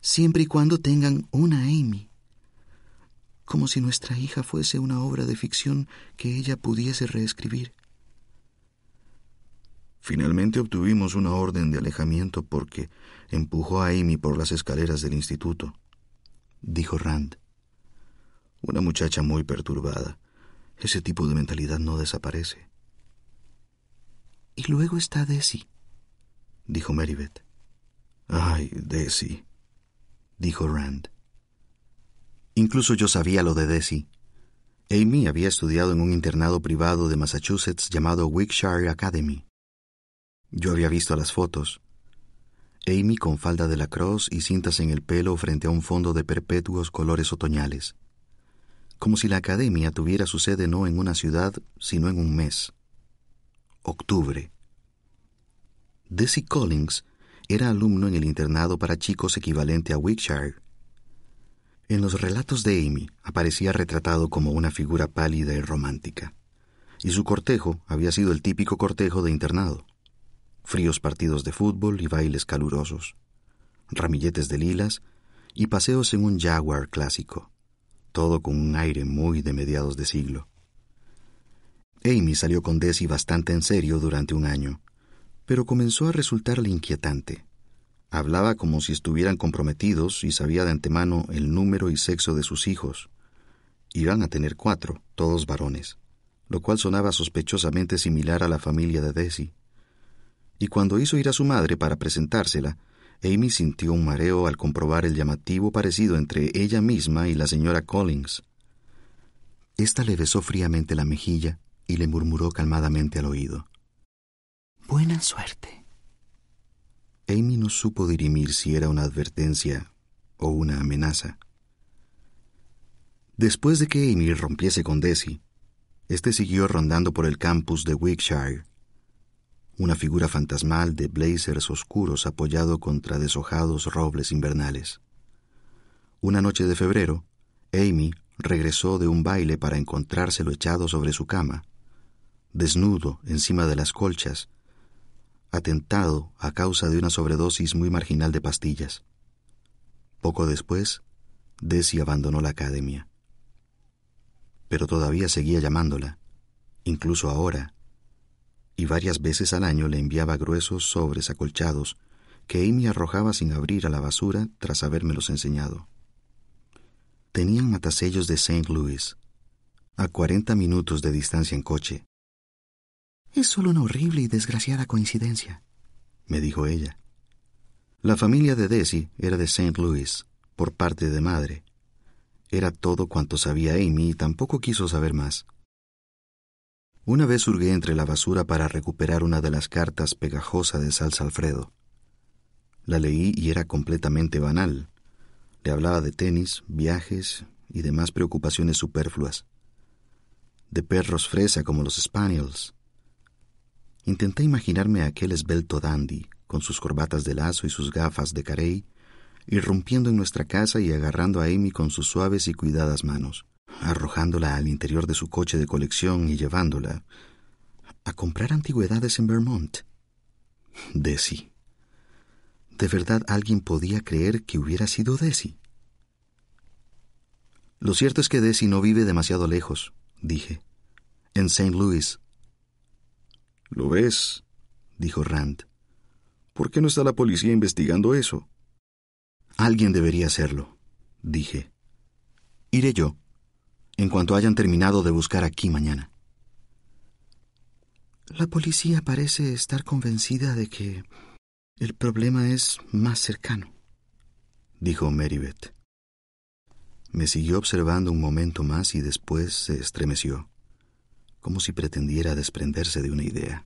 Siempre y cuando tengan una Amy. Como si nuestra hija fuese una obra de ficción que ella pudiese reescribir. Finalmente obtuvimos una orden de alejamiento porque empujó a Amy por las escaleras del instituto, dijo Rand. Una muchacha muy perturbada. Ese tipo de mentalidad no desaparece. Y luego está Desi, dijo Meribeth. Ay, Desi, dijo Rand. Incluso yo sabía lo de Desi. Amy había estudiado en un internado privado de Massachusetts llamado Wickshire Academy. Yo había visto las fotos. Amy con falda de la cruz y cintas en el pelo frente a un fondo de perpetuos colores otoñales. Como si la academia tuviera su sede no en una ciudad, sino en un mes. Octubre. Desi Collins era alumno en el internado para chicos equivalente a Wickshire. En los relatos de Amy aparecía retratado como una figura pálida y romántica, y su cortejo había sido el típico cortejo de internado. Fríos partidos de fútbol y bailes calurosos, ramilletes de lilas y paseos en un Jaguar clásico, todo con un aire muy de mediados de siglo. Amy salió con Desi bastante en serio durante un año, pero comenzó a resultarle inquietante. Hablaba como si estuvieran comprometidos y sabía de antemano el número y sexo de sus hijos. Iban a tener cuatro, todos varones, lo cual sonaba sospechosamente similar a la familia de Desi. Y cuando hizo ir a su madre para presentársela, Amy sintió un mareo al comprobar el llamativo parecido entre ella misma y la señora Collins. Esta le besó fríamente la mejilla y le murmuró calmadamente al oído. Buena suerte. Amy no supo dirimir si era una advertencia o una amenaza. Después de que Amy rompiese con Desi, este siguió rondando por el campus de Wickshire, una figura fantasmal de blazers oscuros apoyado contra deshojados robles invernales. Una noche de febrero, Amy regresó de un baile para encontrárselo echado sobre su cama, desnudo encima de las colchas, atentado a causa de una sobredosis muy marginal de pastillas. Poco después, Desi abandonó la academia. Pero todavía seguía llamándola, incluso ahora, y varias veces al año le enviaba gruesos sobres acolchados que Amy arrojaba sin abrir a la basura tras habérmelos enseñado. Tenían matasellos de St. Louis, a cuarenta minutos de distancia en coche, es solo una horrible y desgraciada coincidencia, me dijo ella. La familia de Desi era de St. Louis, por parte de madre. Era todo cuanto sabía Amy y tampoco quiso saber más. Una vez hurgué entre la basura para recuperar una de las cartas pegajosa de Salsa Alfredo. La leí y era completamente banal. Le hablaba de tenis, viajes y demás preocupaciones superfluas. De perros fresa como los Spaniels, Intenté imaginarme a aquel esbelto dandy, con sus corbatas de lazo y sus gafas de carey, irrumpiendo en nuestra casa y agarrando a Amy con sus suaves y cuidadas manos, arrojándola al interior de su coche de colección y llevándola a comprar antigüedades en Vermont. Desi. ¿De verdad alguien podía creer que hubiera sido Desi? Lo cierto es que Desi no vive demasiado lejos, dije. En St. Louis, ¿Lo ves? dijo Rand. ¿Por qué no está la policía investigando eso? Alguien debería hacerlo, dije. Iré yo, en cuanto hayan terminado de buscar aquí mañana. La policía parece estar convencida de que el problema es más cercano, dijo Meribeth. Me siguió observando un momento más y después se estremeció como si pretendiera desprenderse de una idea.